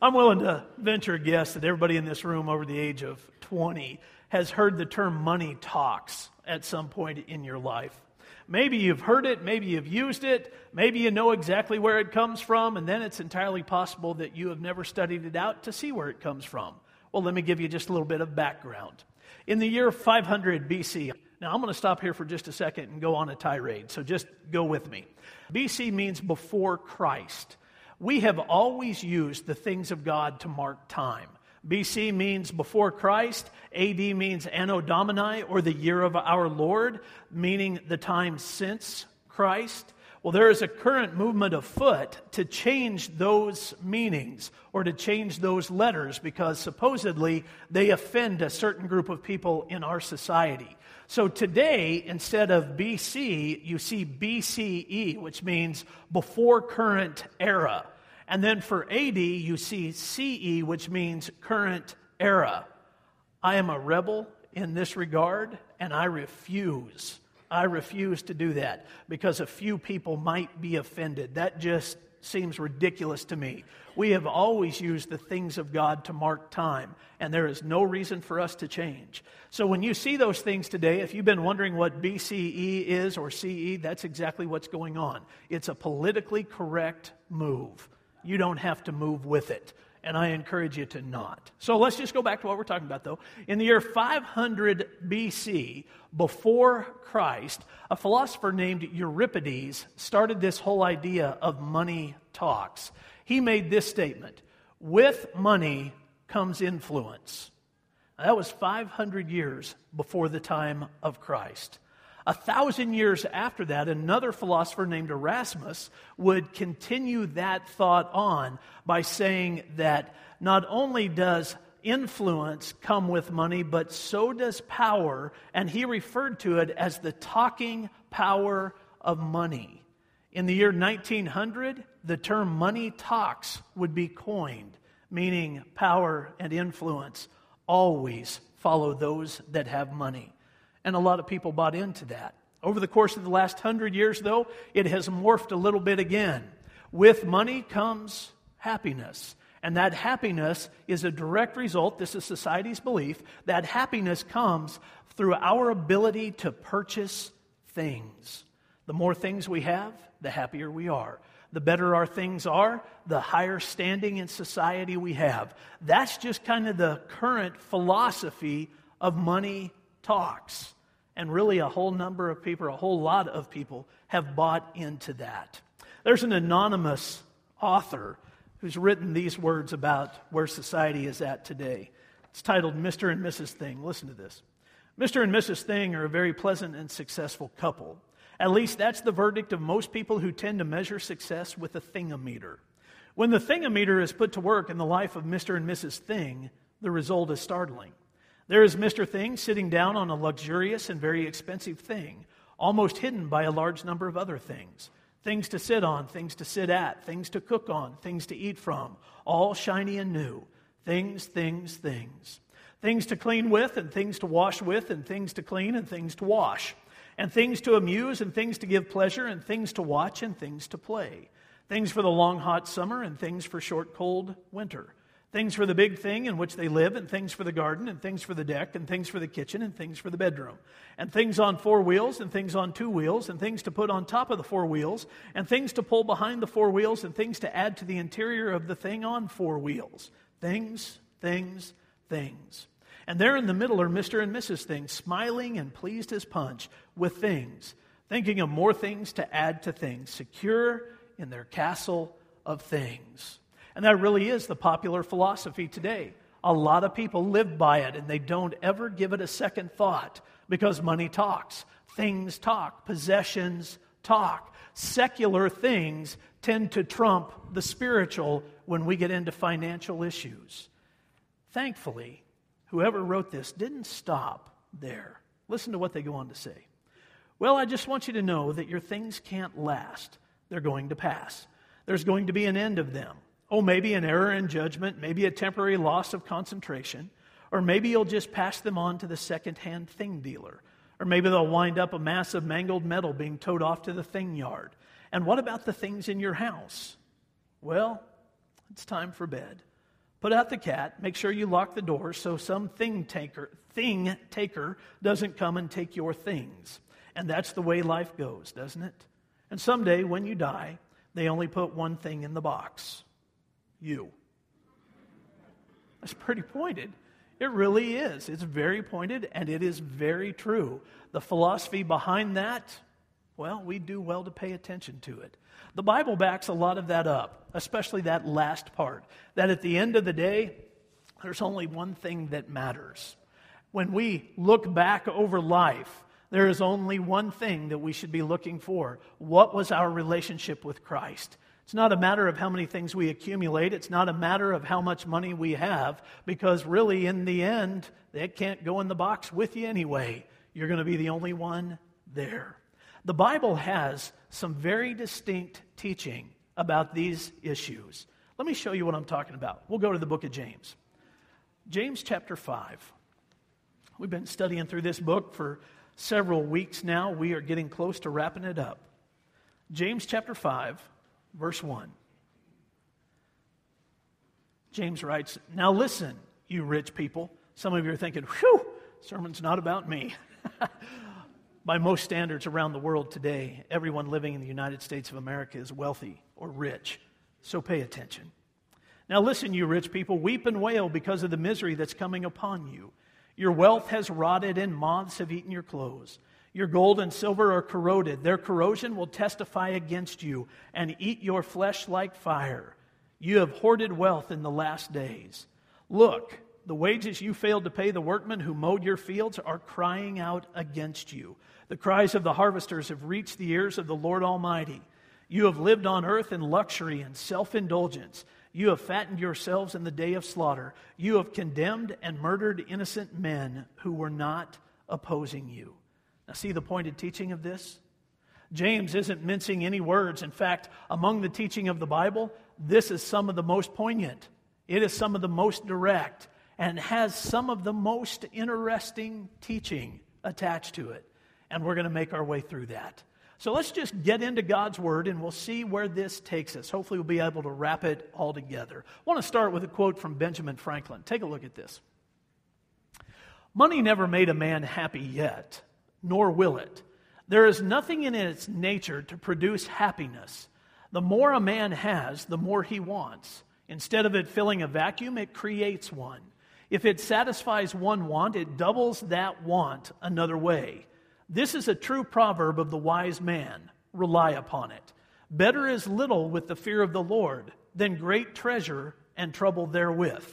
I'm willing to venture a guess that everybody in this room over the age of 20 has heard the term money talks at some point in your life. Maybe you've heard it, maybe you've used it, maybe you know exactly where it comes from, and then it's entirely possible that you have never studied it out to see where it comes from. Well, let me give you just a little bit of background. In the year 500 BC, now I'm going to stop here for just a second and go on a tirade, so just go with me. BC means before Christ. We have always used the things of God to mark time. BC means before Christ. AD means Anno Domini, or the year of our Lord, meaning the time since Christ. Well, there is a current movement afoot to change those meanings or to change those letters because supposedly they offend a certain group of people in our society. So today, instead of BC, you see BCE, which means before current era. And then for AD, you see CE, which means current era. I am a rebel in this regard, and I refuse I refuse to do that because a few people might be offended. That just seems ridiculous to me. We have always used the things of God to mark time, and there is no reason for us to change. So when you see those things today, if you've been wondering what BCE is or CE, that's exactly what's going on. It's a politically correct move. You don't have to move with it and I encourage you to not. So let's just go back to what we're talking about, though. In the year 500 BC, before Christ, a philosopher named Euripides started this whole idea of money talks. He made this statement With money comes influence. Now, that was 500 years before the time of Christ. A thousand years after that, another philosopher named Erasmus would continue that thought on by saying that not only does influence come with money, but so does power, and he referred to it as the talking power of money. In the year 1900, the term money talks would be coined, meaning power and influence always follow those that have money. And a lot of people bought into that. Over the course of the last hundred years, though, it has morphed a little bit again. With money comes happiness. And that happiness is a direct result, this is society's belief, that happiness comes through our ability to purchase things. The more things we have, the happier we are. The better our things are, the higher standing in society we have. That's just kind of the current philosophy of money talks. And really, a whole number of people, a whole lot of people, have bought into that. There's an anonymous author who's written these words about where society is at today. It's titled Mr. and Mrs. Thing. Listen to this. Mr. and Mrs. Thing are a very pleasant and successful couple. At least that's the verdict of most people who tend to measure success with a thingometer. When the thingometer is put to work in the life of Mr. and Mrs. Thing, the result is startling. There is Mr. Thing sitting down on a luxurious and very expensive thing, almost hidden by a large number of other things. Things to sit on, things to sit at, things to cook on, things to eat from, all shiny and new. Things, things, things. Things to clean with, and things to wash with, and things to clean, and things to wash. And things to amuse, and things to give pleasure, and things to watch, and things to play. Things for the long, hot summer, and things for short, cold winter Things for the big thing in which they live, and things for the garden, and things for the deck, and things for the kitchen, and things for the bedroom. And things on four wheels, and things on two wheels, and things to put on top of the four wheels, and things to pull behind the four wheels, and things to add to the interior of the thing on four wheels. Things, things, things. And there in the middle are Mr. and Mrs. Thing, smiling and pleased as punch with things, thinking of more things to add to things, secure in their castle of things. And that really is the popular philosophy today. A lot of people live by it and they don't ever give it a second thought because money talks, things talk, possessions talk. Secular things tend to trump the spiritual when we get into financial issues. Thankfully, whoever wrote this didn't stop there. Listen to what they go on to say. Well, I just want you to know that your things can't last, they're going to pass. There's going to be an end of them. Oh, maybe an error in judgment, maybe a temporary loss of concentration, or maybe you'll just pass them on to the secondhand thing dealer. Or maybe they'll wind up a mass of mangled metal being towed off to the thing yard. And what about the things in your house? Well, it's time for bed. Put out the cat, make sure you lock the door so some thing taker, thing taker doesn't come and take your things. And that's the way life goes, doesn't it? And someday when you die, they only put one thing in the box you. That's pretty pointed. It really is. It's very pointed and it is very true. The philosophy behind that, well, we do well to pay attention to it. The Bible backs a lot of that up, especially that last part, that at the end of the day, there's only one thing that matters. When we look back over life, there is only one thing that we should be looking for. What was our relationship with Christ? It's not a matter of how many things we accumulate. It's not a matter of how much money we have, because really, in the end, it can't go in the box with you anyway. You're going to be the only one there. The Bible has some very distinct teaching about these issues. Let me show you what I'm talking about. We'll go to the book of James. James chapter 5. We've been studying through this book for several weeks now. We are getting close to wrapping it up. James chapter 5 verse 1. James writes, Now listen, you rich people. Some of you are thinking, whew, sermon's not about me. By most standards around the world today, everyone living in the United States of America is wealthy or rich. So pay attention. Now listen, you rich people, weep and wail because of the misery that's coming upon you. Your wealth has rotted, and moths have eaten your clothes. Your gold and silver are corroded. Their corrosion will testify against you and eat your flesh like fire. You have hoarded wealth in the last days. Look, the wages you failed to pay the workmen who mowed your fields are crying out against you. The cries of the harvesters have reached the ears of the Lord Almighty. You have lived on earth in luxury and self indulgence. You have fattened yourselves in the day of slaughter. You have condemned and murdered innocent men who were not opposing you. Now, see the pointed teaching of this? James isn't mincing any words. In fact, among the teaching of the Bible, this is some of the most poignant. It is some of the most direct and has some of the most interesting teaching attached to it. And we're going to make our way through that. So let's just get into God's Word and we'll see where this takes us. Hopefully, we'll be able to wrap it all together. I want to start with a quote from Benjamin Franklin. Take a look at this Money never made a man happy yet nor will it. There is nothing in its nature to produce happiness. The more a man has, the more he wants. Instead of it filling a vacuum, it creates one. If it satisfies one want, it doubles that want another way. This is a true proverb of the wise man. Rely upon it. Better is little with the fear of the Lord than great treasure and trouble therewith.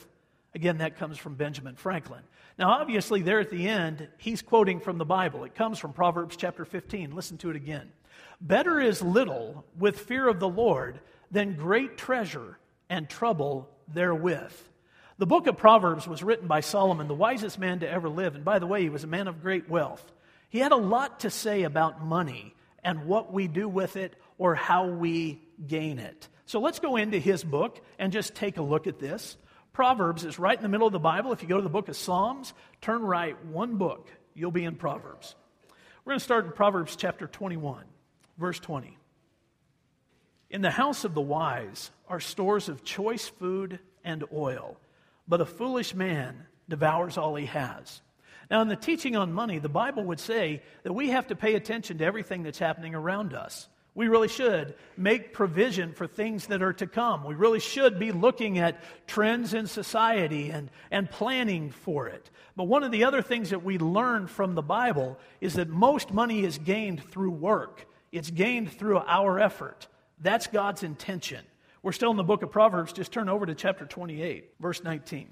Again, that comes from Benjamin Franklin. Now, obviously, there at the end, he's quoting from the Bible. It comes from Proverbs chapter 15. Listen to it again. Better is little with fear of the Lord than great treasure and trouble therewith. The book of Proverbs was written by Solomon, the wisest man to ever live. And by the way, he was a man of great wealth. He had a lot to say about money and what we do with it or how we gain it. So let's go into his book and just take a look at this. Proverbs is right in the middle of the Bible. If you go to the book of Psalms, turn right one book, you'll be in Proverbs. We're going to start in Proverbs chapter 21, verse 20. In the house of the wise are stores of choice food and oil, but a foolish man devours all he has. Now, in the teaching on money, the Bible would say that we have to pay attention to everything that's happening around us. We really should make provision for things that are to come. We really should be looking at trends in society and, and planning for it. But one of the other things that we learn from the Bible is that most money is gained through work, it's gained through our effort. That's God's intention. We're still in the book of Proverbs. Just turn over to chapter 28, verse 19.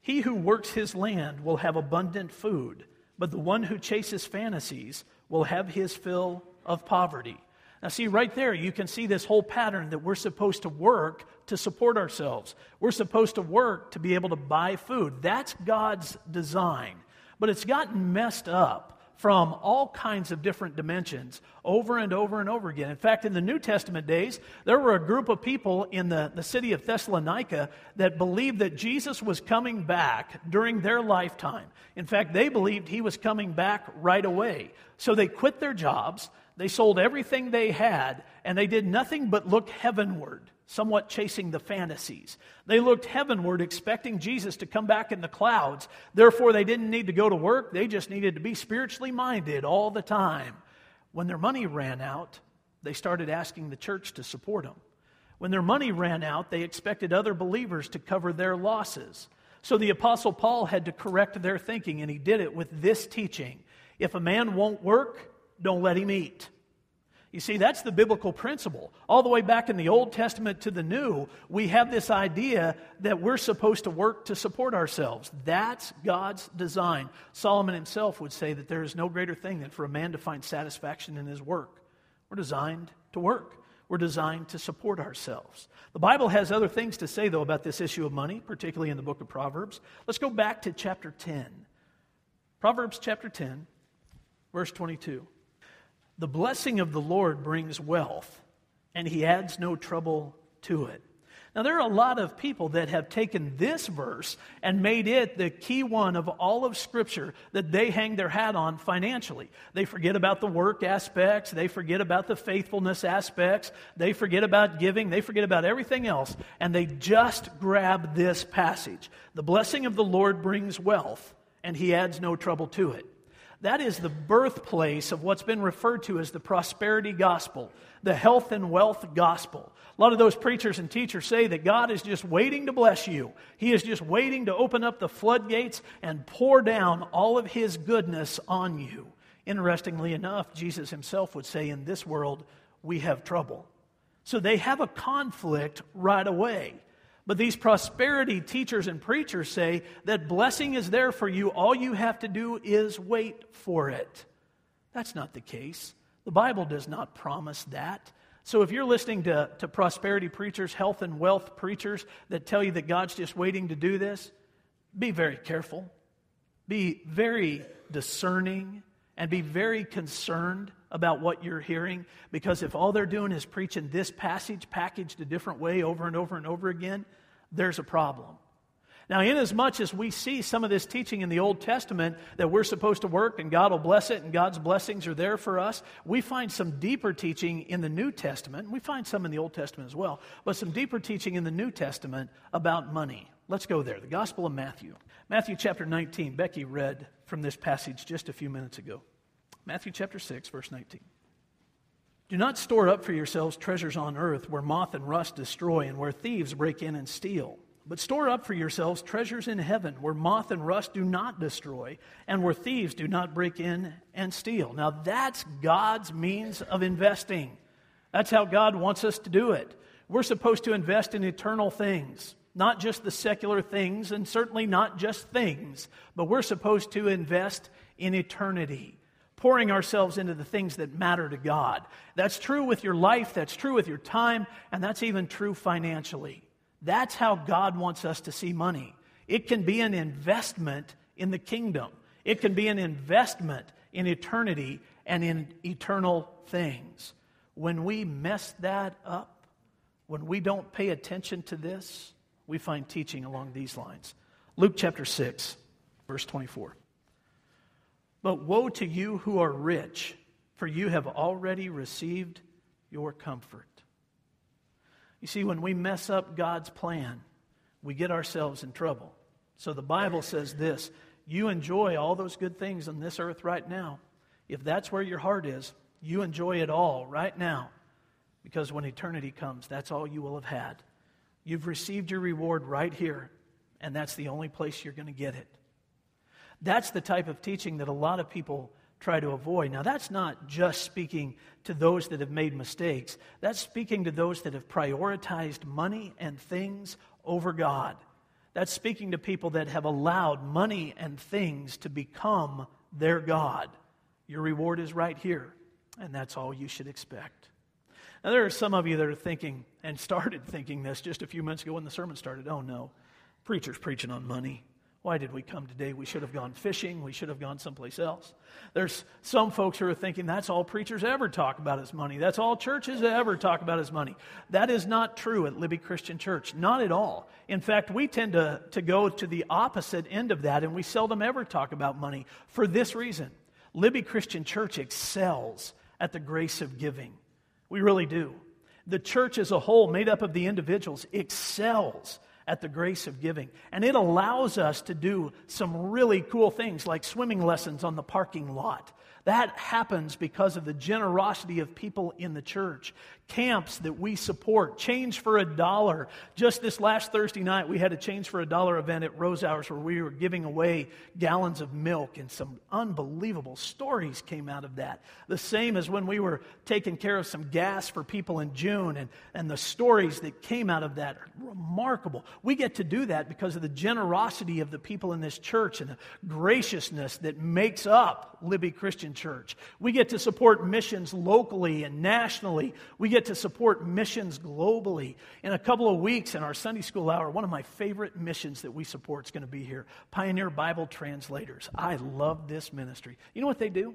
He who works his land will have abundant food, but the one who chases fantasies will have his fill of poverty. Now, see, right there, you can see this whole pattern that we're supposed to work to support ourselves. We're supposed to work to be able to buy food. That's God's design. But it's gotten messed up from all kinds of different dimensions over and over and over again. In fact, in the New Testament days, there were a group of people in the, the city of Thessalonica that believed that Jesus was coming back during their lifetime. In fact, they believed he was coming back right away. So they quit their jobs, they sold everything they had, and they did nothing but look heavenward, somewhat chasing the fantasies. They looked heavenward, expecting Jesus to come back in the clouds. Therefore, they didn't need to go to work, they just needed to be spiritually minded all the time. When their money ran out, they started asking the church to support them. When their money ran out, they expected other believers to cover their losses. So the Apostle Paul had to correct their thinking, and he did it with this teaching If a man won't work, don't let him eat. You see, that's the biblical principle. All the way back in the Old Testament to the New, we have this idea that we're supposed to work to support ourselves. That's God's design. Solomon himself would say that there is no greater thing than for a man to find satisfaction in his work. We're designed to work, we're designed to support ourselves. The Bible has other things to say, though, about this issue of money, particularly in the book of Proverbs. Let's go back to chapter 10. Proverbs chapter 10, verse 22. The blessing of the Lord brings wealth, and he adds no trouble to it. Now, there are a lot of people that have taken this verse and made it the key one of all of Scripture that they hang their hat on financially. They forget about the work aspects, they forget about the faithfulness aspects, they forget about giving, they forget about everything else, and they just grab this passage. The blessing of the Lord brings wealth, and he adds no trouble to it. That is the birthplace of what's been referred to as the prosperity gospel, the health and wealth gospel. A lot of those preachers and teachers say that God is just waiting to bless you. He is just waiting to open up the floodgates and pour down all of His goodness on you. Interestingly enough, Jesus Himself would say, In this world, we have trouble. So they have a conflict right away. But these prosperity teachers and preachers say that blessing is there for you. All you have to do is wait for it. That's not the case. The Bible does not promise that. So if you're listening to, to prosperity preachers, health and wealth preachers that tell you that God's just waiting to do this, be very careful. Be very discerning and be very concerned about what you're hearing because if all they're doing is preaching this passage packaged a different way over and over and over again, there's a problem. Now, inasmuch as much as we see some of this teaching in the Old Testament that we're supposed to work and God will bless it and God's blessings are there for us, we find some deeper teaching in the New Testament. We find some in the Old Testament as well, but some deeper teaching in the New Testament about money. Let's go there. The Gospel of Matthew. Matthew chapter 19. Becky read from this passage just a few minutes ago. Matthew chapter 6, verse 19. Do not store up for yourselves treasures on earth where moth and rust destroy and where thieves break in and steal. But store up for yourselves treasures in heaven where moth and rust do not destroy and where thieves do not break in and steal. Now, that's God's means of investing. That's how God wants us to do it. We're supposed to invest in eternal things, not just the secular things, and certainly not just things, but we're supposed to invest in eternity pouring ourselves into the things that matter to God. That's true with your life, that's true with your time, and that's even true financially. That's how God wants us to see money. It can be an investment in the kingdom, it can be an investment in eternity and in eternal things. When we mess that up, when we don't pay attention to this, we find teaching along these lines. Luke chapter 6, verse 24. But woe to you who are rich, for you have already received your comfort. You see, when we mess up God's plan, we get ourselves in trouble. So the Bible says this you enjoy all those good things on this earth right now. If that's where your heart is, you enjoy it all right now. Because when eternity comes, that's all you will have had. You've received your reward right here, and that's the only place you're going to get it. That's the type of teaching that a lot of people try to avoid. Now, that's not just speaking to those that have made mistakes, that's speaking to those that have prioritized money and things over God. That's speaking to people that have allowed money and things to become their God. Your reward is right here, and that's all you should expect. Now, there are some of you that are thinking and started thinking this just a few minutes ago when the sermon started. Oh, no, preacher's preaching on money. Why did we come today? We should have gone fishing. We should have gone someplace else. There's some folks who are thinking that's all preachers ever talk about is money. That's all churches ever talk about is money. That is not true at Libby Christian Church. Not at all. In fact, we tend to, to go to the opposite end of that, and we seldom ever talk about money for this reason. Libby Christian Church excels at the grace of giving. We really do. The church as a whole, made up of the individuals, excels at the grace of giving. And it allows us to do some really cool things like swimming lessons on the parking lot. That happens because of the generosity of people in the church camps that we support. Change for a dollar. Just this last Thursday night, we had a Change for a Dollar event at Rosauers where we were giving away gallons of milk, and some unbelievable stories came out of that. The same as when we were taking care of some gas for people in June, and, and the stories that came out of that are remarkable. We get to do that because of the generosity of the people in this church and the graciousness that makes up Libby Christian Church. We get to support missions locally and nationally. We get to support missions globally. In a couple of weeks, in our Sunday school hour, one of my favorite missions that we support is going to be here Pioneer Bible Translators. I love this ministry. You know what they do?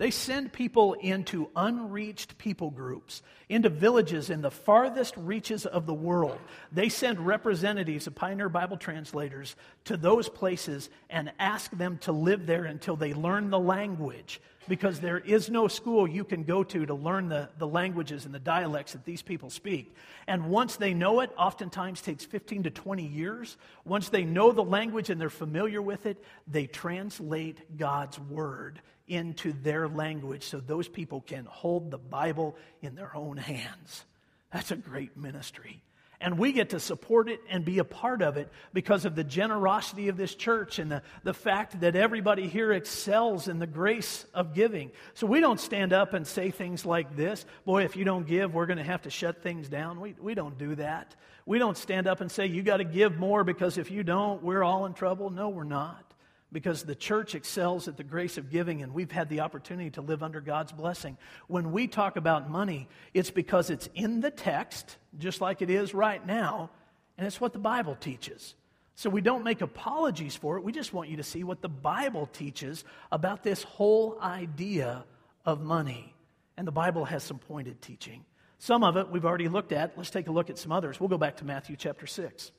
They send people into unreached people groups, into villages in the farthest reaches of the world. They send representatives of Pioneer Bible translators to those places and ask them to live there until they learn the language because there is no school you can go to to learn the, the languages and the dialects that these people speak. And once they know it, oftentimes takes 15 to 20 years. Once they know the language and they're familiar with it, they translate God's word into their language so those people can hold the Bible in their own hands. That's a great ministry. And we get to support it and be a part of it because of the generosity of this church and the, the fact that everybody here excels in the grace of giving. So we don't stand up and say things like this Boy, if you don't give, we're going to have to shut things down. We, we don't do that. We don't stand up and say, You got to give more because if you don't, we're all in trouble. No, we're not because the church excels at the grace of giving and we've had the opportunity to live under God's blessing. When we talk about money, it's because it's in the text, just like it is right now, and it's what the Bible teaches. So we don't make apologies for it. We just want you to see what the Bible teaches about this whole idea of money. And the Bible has some pointed teaching. Some of it we've already looked at. Let's take a look at some others. We'll go back to Matthew chapter 6.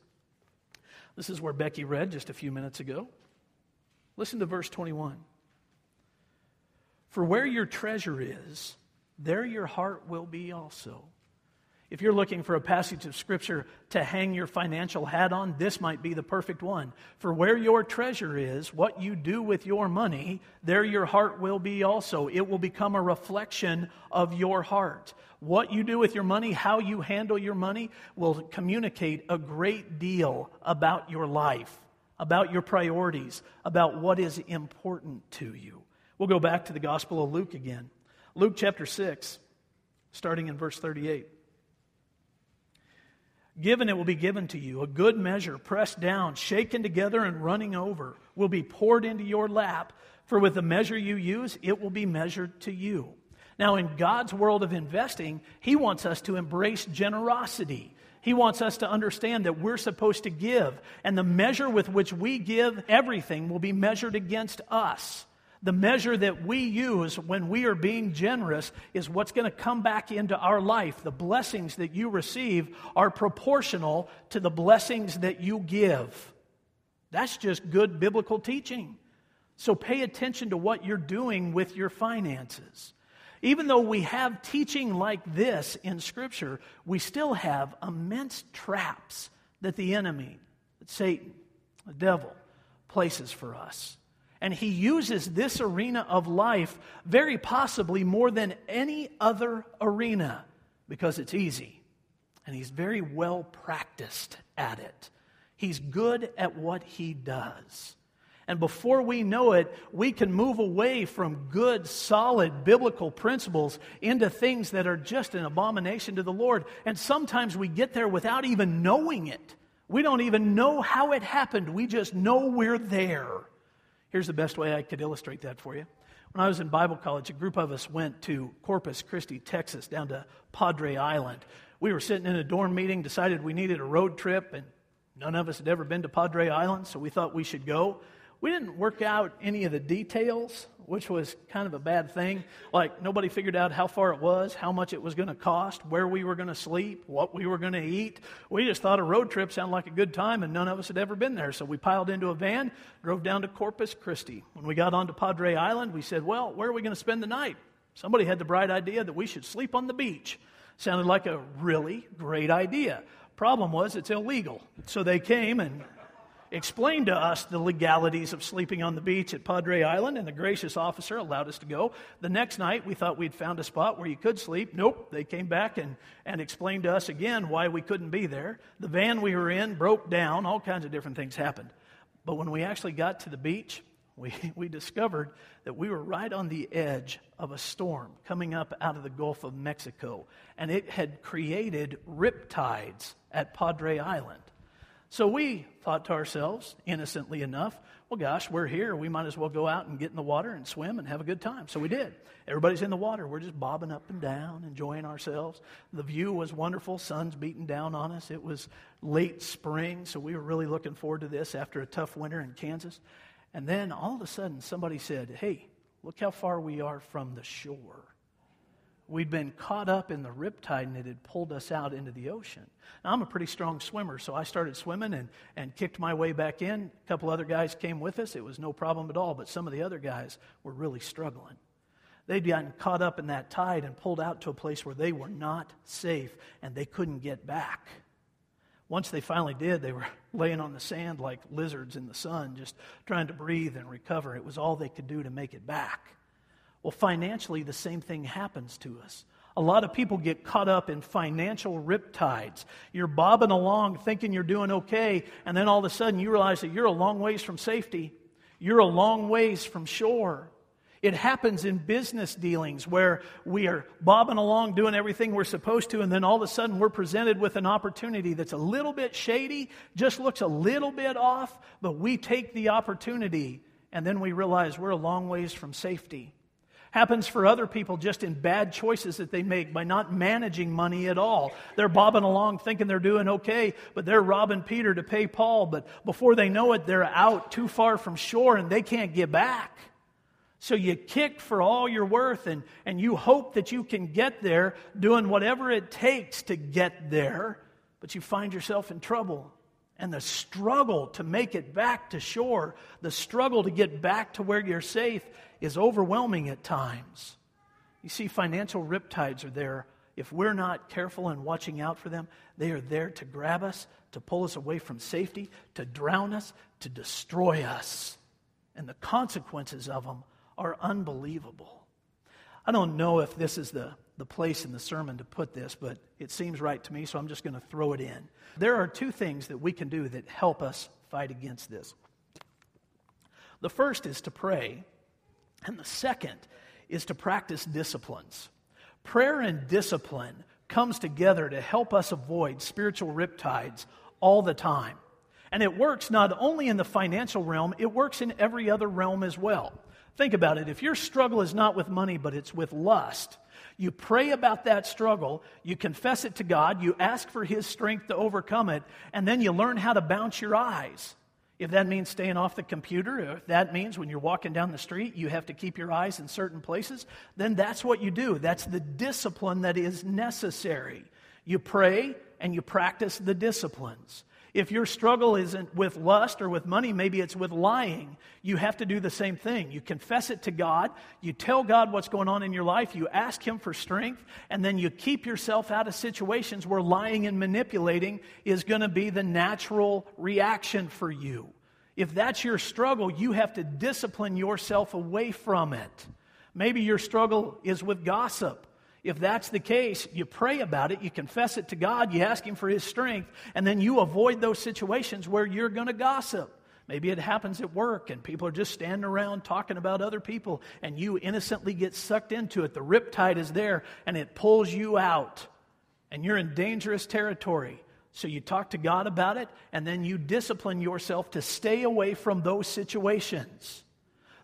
This is where Becky read just a few minutes ago. Listen to verse 21. For where your treasure is, there your heart will be also. If you're looking for a passage of Scripture to hang your financial hat on, this might be the perfect one. For where your treasure is, what you do with your money, there your heart will be also. It will become a reflection of your heart. What you do with your money, how you handle your money, will communicate a great deal about your life about your priorities, about what is important to you. We'll go back to the Gospel of Luke again. Luke chapter 6, starting in verse 38. Given it will be given to you, a good measure, pressed down, shaken together, and running over, will be poured into your lap. For with the measure you use, it will be measured to you. Now, in God's world of investing, He wants us to embrace generosity. He wants us to understand that we're supposed to give, and the measure with which we give everything will be measured against us. The measure that we use when we are being generous is what's going to come back into our life. The blessings that you receive are proportional to the blessings that you give. That's just good biblical teaching. So pay attention to what you're doing with your finances. Even though we have teaching like this in Scripture, we still have immense traps that the enemy, that Satan, the devil, places for us. And he uses this arena of life very possibly more than any other arena because it's easy. And he's very well practiced at it. He's good at what he does. And before we know it, we can move away from good, solid biblical principles into things that are just an abomination to the Lord. And sometimes we get there without even knowing it. We don't even know how it happened. We just know we're there. Here's the best way I could illustrate that for you. When I was in Bible college, a group of us went to Corpus Christi, Texas, down to Padre Island. We were sitting in a dorm meeting, decided we needed a road trip, and none of us had ever been to Padre Island, so we thought we should go. We didn't work out any of the details, which was kind of a bad thing. Like, nobody figured out how far it was, how much it was going to cost, where we were going to sleep, what we were going to eat. We just thought a road trip sounded like a good time, and none of us had ever been there. So we piled into a van, drove down to Corpus Christi. When we got onto Padre Island, we said, Well, where are we going to spend the night? Somebody had the bright idea that we should sleep on the beach. Sounded like a really great idea. Problem was, it's illegal. So they came and explained to us the legalities of sleeping on the beach at Padre Island, and the gracious officer allowed us to go. The next night, we thought we'd found a spot where you could sleep. Nope, they came back and, and explained to us again why we couldn't be there. The van we were in broke down, all kinds of different things happened. But when we actually got to the beach, we, we discovered that we were right on the edge of a storm coming up out of the Gulf of Mexico, and it had created rip tides at Padre Island. So we thought to ourselves, innocently enough, well, gosh, we're here. We might as well go out and get in the water and swim and have a good time. So we did. Everybody's in the water. We're just bobbing up and down, enjoying ourselves. The view was wonderful. Sun's beating down on us. It was late spring, so we were really looking forward to this after a tough winter in Kansas. And then all of a sudden, somebody said, Hey, look how far we are from the shore we'd been caught up in the riptide and it had pulled us out into the ocean. Now, I'm a pretty strong swimmer, so I started swimming and, and kicked my way back in. A couple other guys came with us. It was no problem at all, but some of the other guys were really struggling. They'd gotten caught up in that tide and pulled out to a place where they were not safe and they couldn't get back. Once they finally did, they were laying on the sand like lizards in the sun, just trying to breathe and recover. It was all they could do to make it back. Well, financially, the same thing happens to us. A lot of people get caught up in financial riptides. You're bobbing along thinking you're doing okay, and then all of a sudden you realize that you're a long ways from safety. You're a long ways from shore. It happens in business dealings where we are bobbing along doing everything we're supposed to, and then all of a sudden we're presented with an opportunity that's a little bit shady, just looks a little bit off, but we take the opportunity, and then we realize we're a long ways from safety. Happens for other people just in bad choices that they make by not managing money at all. They're bobbing along thinking they're doing okay, but they're robbing Peter to pay Paul. But before they know it, they're out too far from shore and they can't get back. So you kick for all you're worth and, and you hope that you can get there doing whatever it takes to get there, but you find yourself in trouble. And the struggle to make it back to shore, the struggle to get back to where you're safe, is overwhelming at times. You see, financial riptides are there. If we're not careful and watching out for them, they are there to grab us, to pull us away from safety, to drown us, to destroy us. And the consequences of them are unbelievable. I don't know if this is the, the place in the sermon to put this, but it seems right to me, so I'm just going to throw it in. There are two things that we can do that help us fight against this. The first is to pray and the second is to practice disciplines. Prayer and discipline comes together to help us avoid spiritual riptides all the time. And it works not only in the financial realm, it works in every other realm as well. Think about it. If your struggle is not with money, but it's with lust, you pray about that struggle, you confess it to God, you ask for His strength to overcome it, and then you learn how to bounce your eyes. If that means staying off the computer, if that means when you're walking down the street you have to keep your eyes in certain places, then that's what you do. That's the discipline that is necessary. You pray and you practice the disciplines. If your struggle isn't with lust or with money, maybe it's with lying. You have to do the same thing. You confess it to God, you tell God what's going on in your life, you ask Him for strength, and then you keep yourself out of situations where lying and manipulating is going to be the natural reaction for you. If that's your struggle, you have to discipline yourself away from it. Maybe your struggle is with gossip. If that's the case, you pray about it, you confess it to God, you ask Him for His strength, and then you avoid those situations where you're going to gossip. Maybe it happens at work and people are just standing around talking about other people, and you innocently get sucked into it. The riptide is there and it pulls you out, and you're in dangerous territory. So you talk to God about it, and then you discipline yourself to stay away from those situations.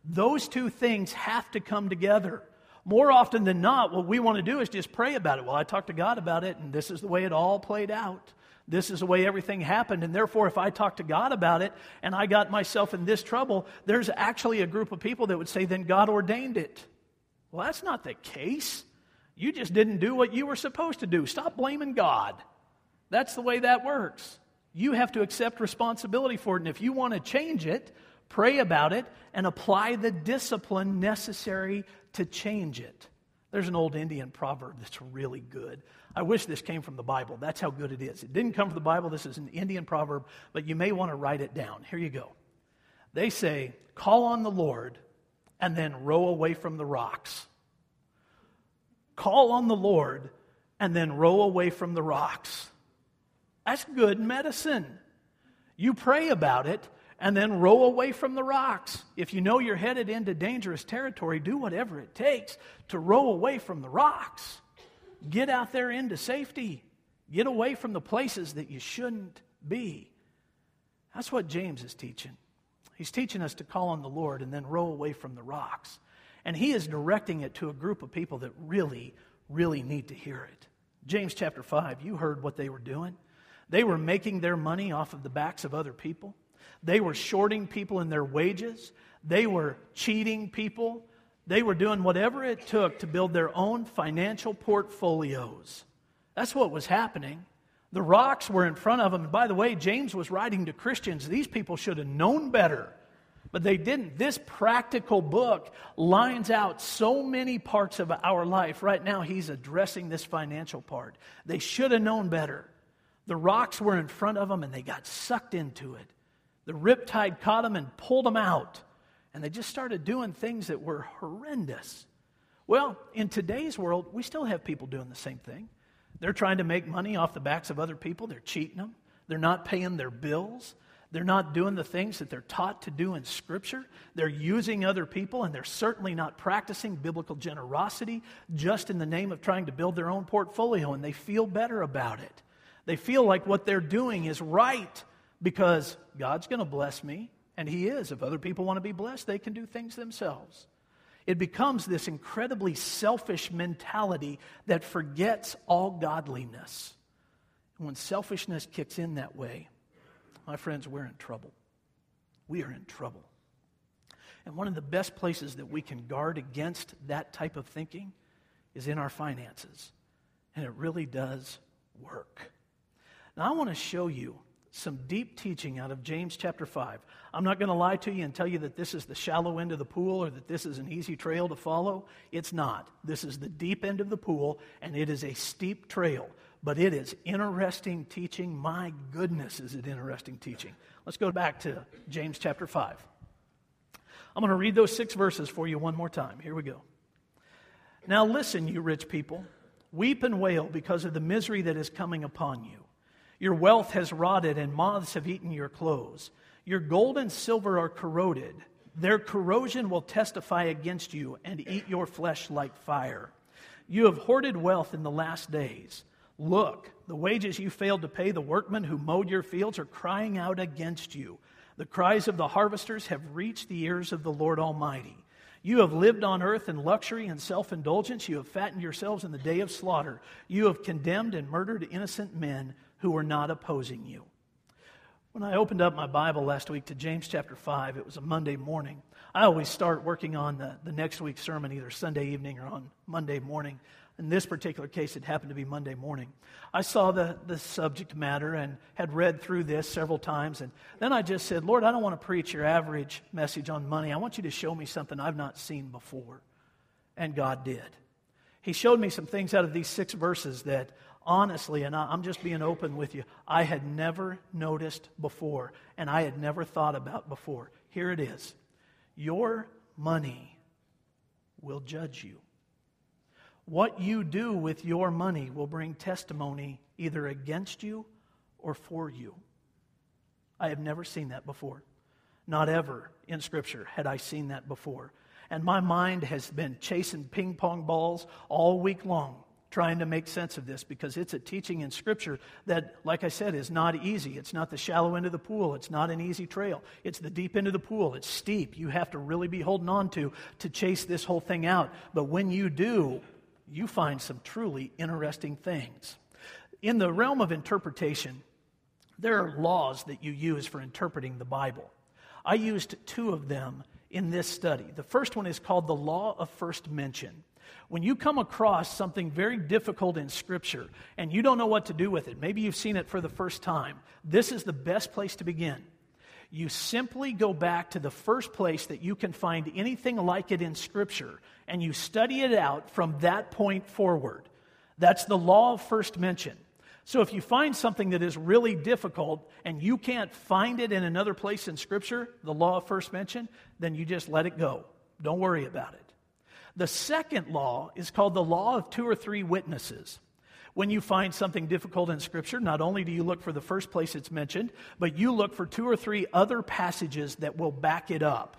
Those two things have to come together. More often than not, what we want to do is just pray about it. Well, I talked to God about it, and this is the way it all played out. This is the way everything happened. And therefore, if I talk to God about it and I got myself in this trouble, there's actually a group of people that would say, then God ordained it. Well, that's not the case. You just didn't do what you were supposed to do. Stop blaming God. That's the way that works. You have to accept responsibility for it. And if you want to change it, pray about it and apply the discipline necessary to change it. There's an old Indian proverb that's really good. I wish this came from the Bible. That's how good it is. It didn't come from the Bible. This is an Indian proverb, but you may want to write it down. Here you go. They say, Call on the Lord and then row away from the rocks. Call on the Lord and then row away from the rocks. That's good medicine. You pray about it and then row away from the rocks. If you know you're headed into dangerous territory, do whatever it takes to row away from the rocks. Get out there into safety. Get away from the places that you shouldn't be. That's what James is teaching. He's teaching us to call on the Lord and then row away from the rocks. And he is directing it to a group of people that really, really need to hear it. James chapter 5, you heard what they were doing. They were making their money off of the backs of other people. They were shorting people in their wages. They were cheating people. They were doing whatever it took to build their own financial portfolios. That's what was happening. The rocks were in front of them. And by the way, James was writing to Christians. These people should have known better, but they didn't. This practical book lines out so many parts of our life. Right now, he's addressing this financial part. They should have known better. The rocks were in front of them and they got sucked into it. The riptide caught them and pulled them out. And they just started doing things that were horrendous. Well, in today's world, we still have people doing the same thing. They're trying to make money off the backs of other people, they're cheating them, they're not paying their bills. They're not doing the things that they're taught to do in Scripture. They're using other people, and they're certainly not practicing biblical generosity just in the name of trying to build their own portfolio, and they feel better about it. They feel like what they're doing is right because God's going to bless me, and He is. If other people want to be blessed, they can do things themselves. It becomes this incredibly selfish mentality that forgets all godliness. And when selfishness kicks in that way, my friends, we're in trouble. We are in trouble. And one of the best places that we can guard against that type of thinking is in our finances. And it really does work. Now, I want to show you some deep teaching out of James chapter 5. I'm not going to lie to you and tell you that this is the shallow end of the pool or that this is an easy trail to follow. It's not. This is the deep end of the pool, and it is a steep trail. But it is interesting teaching. My goodness, is it interesting teaching. Let's go back to James chapter 5. I'm going to read those six verses for you one more time. Here we go. Now, listen, you rich people. Weep and wail because of the misery that is coming upon you. Your wealth has rotted, and moths have eaten your clothes. Your gold and silver are corroded. Their corrosion will testify against you and eat your flesh like fire. You have hoarded wealth in the last days. Look, the wages you failed to pay the workmen who mowed your fields are crying out against you. The cries of the harvesters have reached the ears of the Lord Almighty. You have lived on earth in luxury and self indulgence. You have fattened yourselves in the day of slaughter. You have condemned and murdered innocent men who were not opposing you. When I opened up my Bible last week to James chapter 5, it was a Monday morning. I always start working on the, the next week's sermon either Sunday evening or on Monday morning. In this particular case, it happened to be Monday morning. I saw the, the subject matter and had read through this several times. And then I just said, Lord, I don't want to preach your average message on money. I want you to show me something I've not seen before. And God did. He showed me some things out of these six verses that honestly, and I'm just being open with you, I had never noticed before and I had never thought about before. Here it is Your money will judge you. What you do with your money will bring testimony either against you or for you. I have never seen that before. Not ever in Scripture had I seen that before. And my mind has been chasing ping pong balls all week long trying to make sense of this because it's a teaching in Scripture that, like I said, is not easy. It's not the shallow end of the pool. It's not an easy trail. It's the deep end of the pool. It's steep. You have to really be holding on to to chase this whole thing out. But when you do, you find some truly interesting things. In the realm of interpretation, there are laws that you use for interpreting the Bible. I used two of them in this study. The first one is called the law of first mention. When you come across something very difficult in Scripture and you don't know what to do with it, maybe you've seen it for the first time, this is the best place to begin. You simply go back to the first place that you can find anything like it in Scripture and you study it out from that point forward. That's the law of first mention. So if you find something that is really difficult and you can't find it in another place in Scripture, the law of first mention, then you just let it go. Don't worry about it. The second law is called the law of two or three witnesses. When you find something difficult in Scripture, not only do you look for the first place it's mentioned, but you look for two or three other passages that will back it up.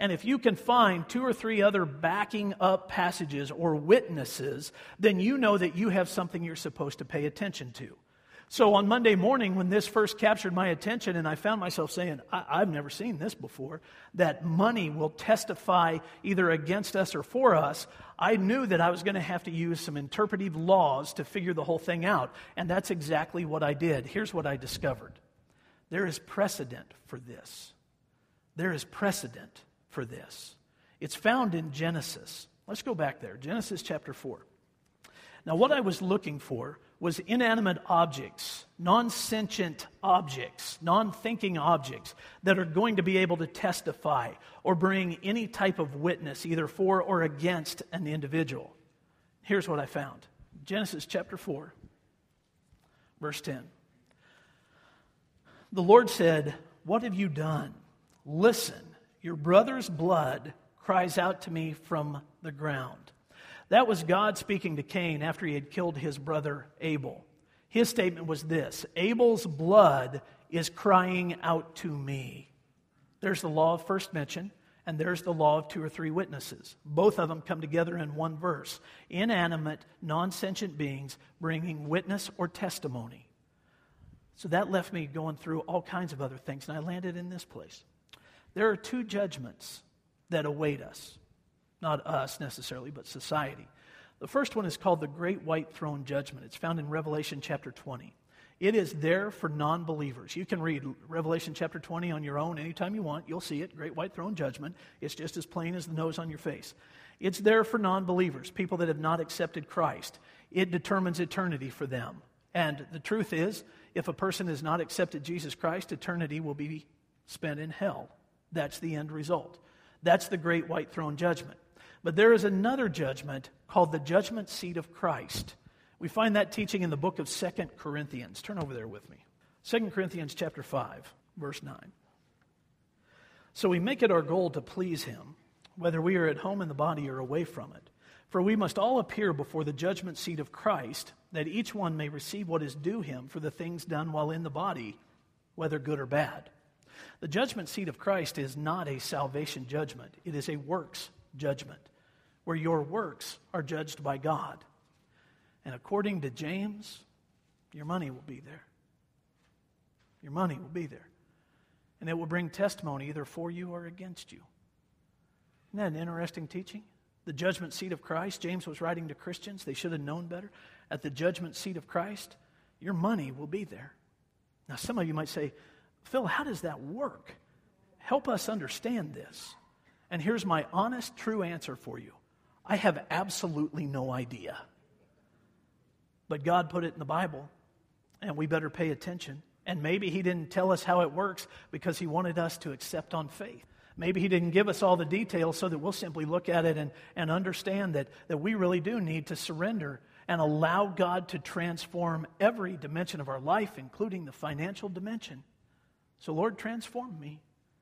And if you can find two or three other backing up passages or witnesses, then you know that you have something you're supposed to pay attention to. So on Monday morning, when this first captured my attention, and I found myself saying, I- have never seen this before, that money will testify either against us or for us, I knew that I was going to have to use some interpretive laws to figure the whole thing out. And that's exactly what I did. Here's what I discovered there is precedent for this. There is precedent for this. It's found in Genesis. Let's go back there. Genesis chapter 4. Now, what I was looking for was inanimate objects, non sentient objects, non thinking objects that are going to be able to testify or bring any type of witness, either for or against an individual. Here's what I found Genesis chapter 4, verse 10. The Lord said, What have you done? Listen, your brother's blood cries out to me from the ground. That was God speaking to Cain after he had killed his brother Abel. His statement was this Abel's blood is crying out to me. There's the law of first mention, and there's the law of two or three witnesses. Both of them come together in one verse. Inanimate, non sentient beings bringing witness or testimony. So that left me going through all kinds of other things, and I landed in this place. There are two judgments that await us. Not us necessarily, but society. The first one is called the Great White Throne Judgment. It's found in Revelation chapter 20. It is there for non believers. You can read Revelation chapter 20 on your own anytime you want. You'll see it Great White Throne Judgment. It's just as plain as the nose on your face. It's there for non believers, people that have not accepted Christ. It determines eternity for them. And the truth is, if a person has not accepted Jesus Christ, eternity will be spent in hell. That's the end result. That's the Great White Throne Judgment. But there is another judgment called the judgment seat of Christ. We find that teaching in the book of Second Corinthians. Turn over there with me. Second Corinthians chapter 5, verse 9. So we make it our goal to please him, whether we are at home in the body or away from it. For we must all appear before the judgment seat of Christ, that each one may receive what is due him for the things done while in the body, whether good or bad. The judgment seat of Christ is not a salvation judgment, it is a works judgment where your works are judged by God. And according to James, your money will be there. Your money will be there. And it will bring testimony either for you or against you. Isn't that an interesting teaching? The judgment seat of Christ. James was writing to Christians. They should have known better. At the judgment seat of Christ, your money will be there. Now, some of you might say, Phil, how does that work? Help us understand this. And here's my honest, true answer for you I have absolutely no idea. But God put it in the Bible, and we better pay attention. And maybe He didn't tell us how it works because He wanted us to accept on faith. Maybe He didn't give us all the details so that we'll simply look at it and, and understand that, that we really do need to surrender and allow God to transform every dimension of our life, including the financial dimension. So, Lord, transform me.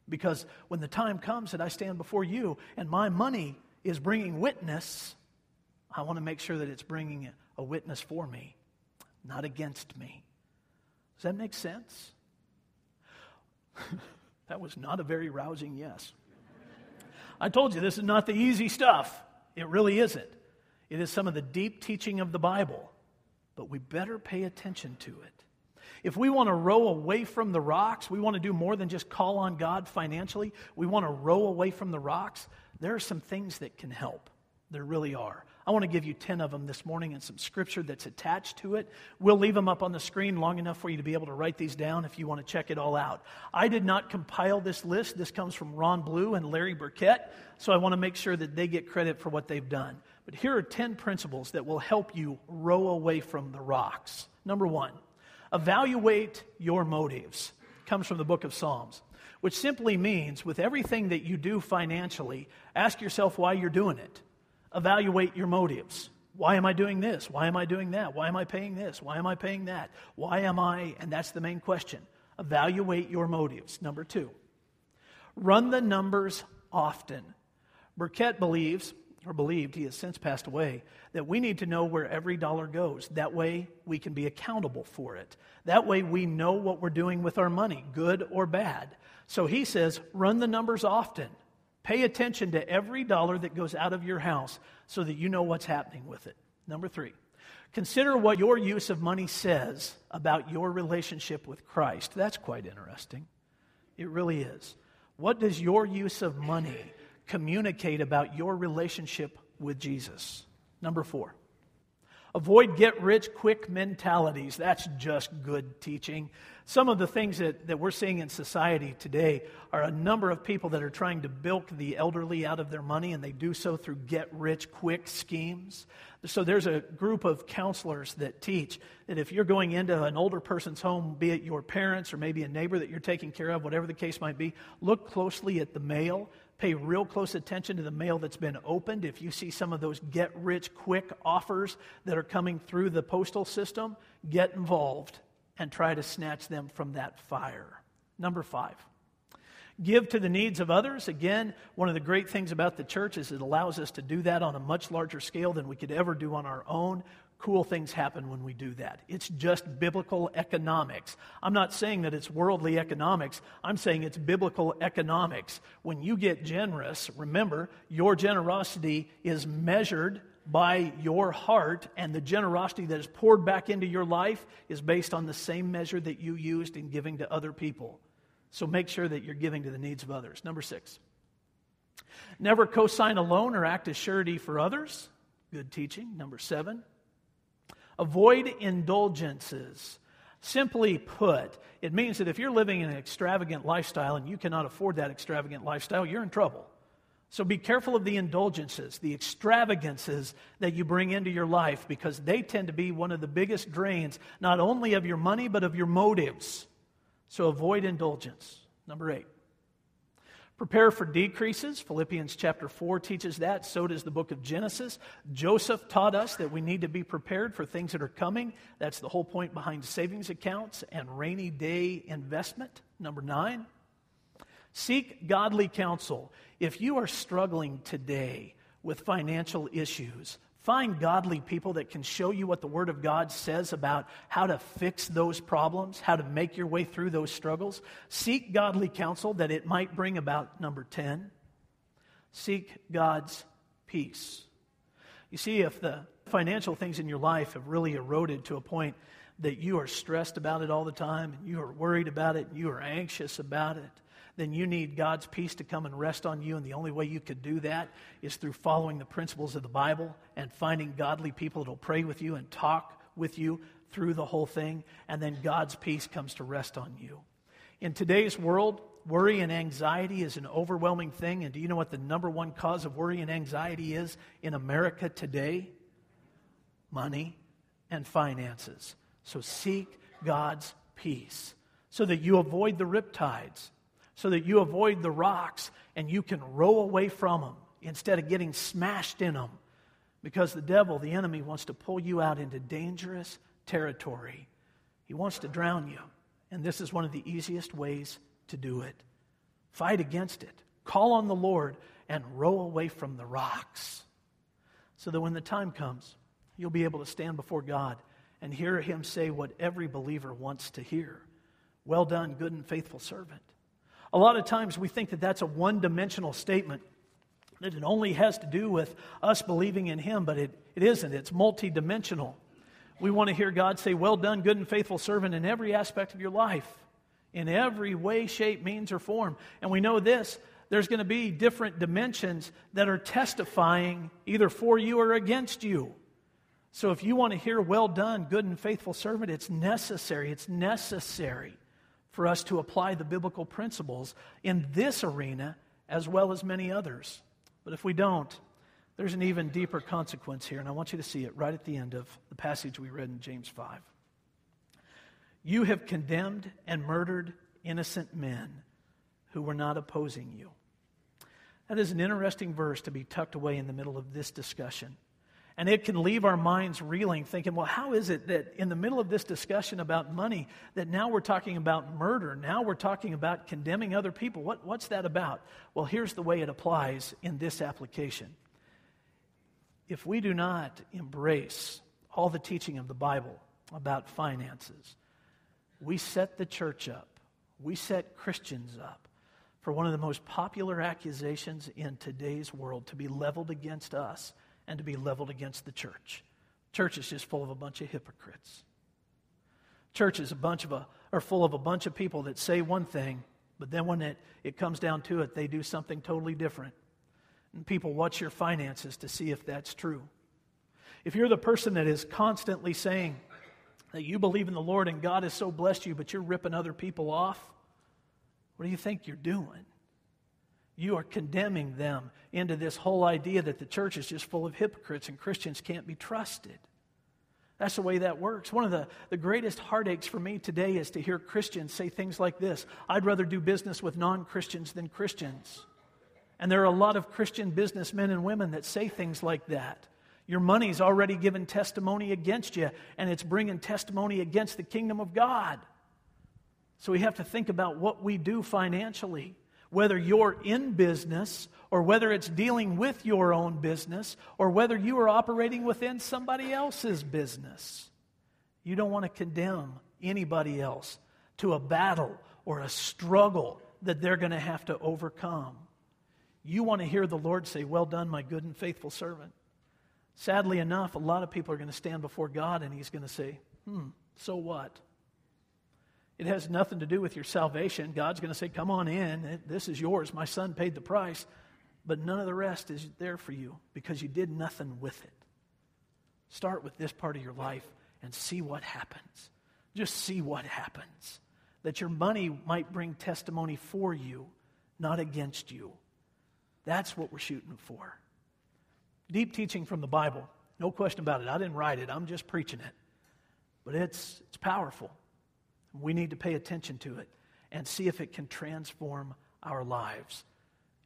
Because when the time comes that I stand before you and my money is bringing witness, I want to make sure that it's bringing a witness for me, not against me. Does that make sense? that was not a very rousing yes. I told you this is not the easy stuff. It really isn't. It is some of the deep teaching of the Bible, but we better pay attention to it. If we want to row away from the rocks, we want to do more than just call on God financially, we want to row away from the rocks, there are some things that can help. There really are. I want to give you 10 of them this morning and some scripture that's attached to it. We'll leave them up on the screen long enough for you to be able to write these down if you want to check it all out. I did not compile this list. This comes from Ron Blue and Larry Burkett, so I want to make sure that they get credit for what they've done. But here are 10 principles that will help you row away from the rocks. Number one, Evaluate your motives. Comes from the book of Psalms. which simply means with everything that you do financially, ask yourself why you're doing it. Evaluate your motives. Why am I doing this? Why am I doing that? Why am I paying this? Why am I paying that? Why am I? And that's the main question. Evaluate your motives. Number two, run the numbers often. Burkett believes, or believed, he has since passed away, that we need to know where every dollar goes. That way we can be accountable for it. That way we know what we're doing with our money, good or bad. So he says, run the numbers often. Pay attention to every dollar that goes out of your house so that you know what's happening with it. Number three, consider what your use of money says about your relationship with Christ. That's quite interesting. It really is. What does your use of money communicate about your relationship with Jesus? Number four, avoid get rich quick mentalities. That's just good teaching. Some of the things that, that we're seeing in society today are a number of people that are trying to bilk the elderly out of their money, and they do so through get rich quick schemes. So there's a group of counselors that teach that if you're going into an older person's home, be it your parents or maybe a neighbor that you're taking care of, whatever the case might be, look closely at the mail. Pay real close attention to the mail that's been opened. If you see some of those get rich quick offers that are coming through the postal system, get involved and try to snatch them from that fire. Number five, give to the needs of others. Again, one of the great things about the church is it allows us to do that on a much larger scale than we could ever do on our own. Cool things happen when we do that. It's just biblical economics. I'm not saying that it's worldly economics. I'm saying it's biblical economics. When you get generous, remember, your generosity is measured by your heart, and the generosity that is poured back into your life is based on the same measure that you used in giving to other people. So make sure that you're giving to the needs of others. Number six, never co sign a loan or act as surety for others. Good teaching. Number seven, avoid indulgences. Simply put, it means that if you're living an extravagant lifestyle and you cannot afford that extravagant lifestyle, you're in trouble. So be careful of the indulgences, the extravagances that you bring into your life because they tend to be one of the biggest drains, not only of your money, but of your motives. So avoid indulgence. Number eight. Prepare for decreases. Philippians chapter 4 teaches that. So does the book of Genesis. Joseph taught us that we need to be prepared for things that are coming. That's the whole point behind savings accounts and rainy day investment. Number nine. Seek godly counsel. If you are struggling today with financial issues, find godly people that can show you what the Word of God says about how to fix those problems, how to make your way through those struggles. Seek godly counsel that it might bring about number 10. Seek God's peace. You see, if the financial things in your life have really eroded to a point that you are stressed about it all the time, and you are worried about it, and you are anxious about it, then you need God's peace to come and rest on you. And the only way you could do that is through following the principles of the Bible and finding godly people that will pray with you and talk with you through the whole thing. And then God's peace comes to rest on you. In today's world, worry and anxiety is an overwhelming thing. And do you know what the number one cause of worry and anxiety is in America today? Money and finances. So seek God's peace so that you avoid the riptides so that you avoid the rocks and you can row away from them instead of getting smashed in them. Because the devil, the enemy, wants to pull you out into dangerous territory. He wants to drown you. And this is one of the easiest ways to do it. Fight against it. Call on the Lord and row away from the rocks. So that when the time comes, you'll be able to stand before God and hear Him say what every believer wants to hear Well done, good and faithful servant. A lot of times we think that that's a one dimensional statement, that it only has to do with us believing in Him, but it, it isn't. It's multidimensional. We want to hear God say, Well done, good and faithful servant, in every aspect of your life, in every way, shape, means, or form. And we know this there's going to be different dimensions that are testifying either for you or against you. So if you want to hear, Well done, good and faithful servant, it's necessary. It's necessary for us to apply the biblical principles in this arena as well as many others. But if we don't, there's an even deeper consequence here, and I want you to see it right at the end of the passage we read in James 5. You have condemned and murdered innocent men who were not opposing you. That is an interesting verse to be tucked away in the middle of this discussion. And it can leave our minds reeling, thinking, well, how is it that in the middle of this discussion about money, that now we're talking about murder? Now we're talking about condemning other people. What, what's that about? Well, here's the way it applies in this application. If we do not embrace all the teaching of the Bible about finances, we set the church up, we set Christians up for one of the most popular accusations in today's world to be leveled against us and to be leveled against the church. Church is just full of a bunch of hypocrites. Church is a bunch of a, are full of a bunch of people that say one thing, but then when it, it comes down to it, they do something totally different. And people watch your finances to see if that's true. If you're the person that is constantly saying that you believe in the Lord and God has so blessed you, but you're ripping other people off, what do you think you're doing? You are condemning them into this whole idea that the church is just full of hypocrites and Christians can't be trusted. That's the way that works. One of the, the greatest heartaches for me today is to hear Christians say things like this I'd rather do business with non Christians than Christians. And there are a lot of Christian businessmen and women that say things like that. Your money's already given testimony against you, and it's bringing testimony against the kingdom of God. So we have to think about what we do financially whether you're in business or whether it's dealing with your own business or whether you are operating within somebody else's business. You don't want to condemn anybody else to a battle or a struggle that they're going to have to overcome. You want to hear the Lord say, Well done, my good and faithful servant. Sadly enough, a lot of people are going to stand before God and He's going to say, Hmm, so what? It has nothing to do with your salvation. God's going to say, Come on in. This is yours. My son paid the price. But none of the rest is there for you because you did nothing with it. Start with this part of your life and see what happens. Just see what happens. That your money might bring testimony for you, not against you. That's what we're shooting for. Deep teaching from the Bible. No question about it. I didn't write it, I'm just preaching it. But it's, it's powerful. We need to pay attention to it and see if it can transform our lives.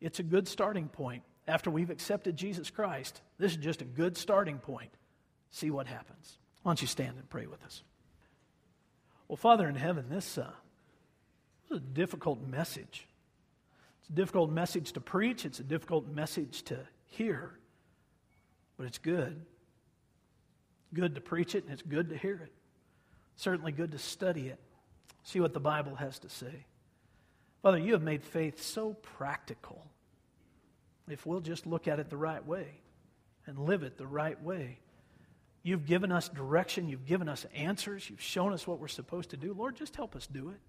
It's a good starting point. After we've accepted Jesus Christ, this is just a good starting point. See what happens. Why don't you stand and pray with us? Well, Father in heaven, this, uh, this is a difficult message. It's a difficult message to preach, it's a difficult message to hear, but it's good. Good to preach it, and it's good to hear it. Certainly good to study it. See what the Bible has to say. Father, you have made faith so practical. If we'll just look at it the right way and live it the right way, you've given us direction, you've given us answers, you've shown us what we're supposed to do. Lord, just help us do it.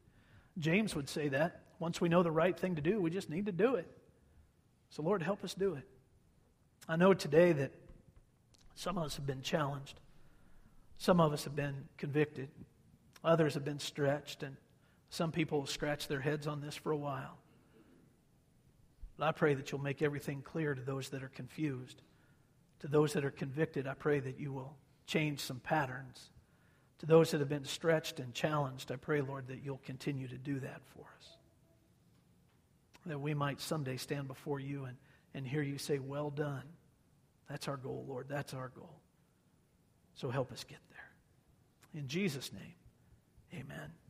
James would say that. Once we know the right thing to do, we just need to do it. So, Lord, help us do it. I know today that some of us have been challenged, some of us have been convicted. Others have been stretched, and some people have scratched their heads on this for a while. But I pray that you'll make everything clear to those that are confused. To those that are convicted, I pray that you will change some patterns. To those that have been stretched and challenged, I pray, Lord, that you'll continue to do that for us. That we might someday stand before you and, and hear you say, Well done. That's our goal, Lord. That's our goal. So help us get there. In Jesus' name. Amen.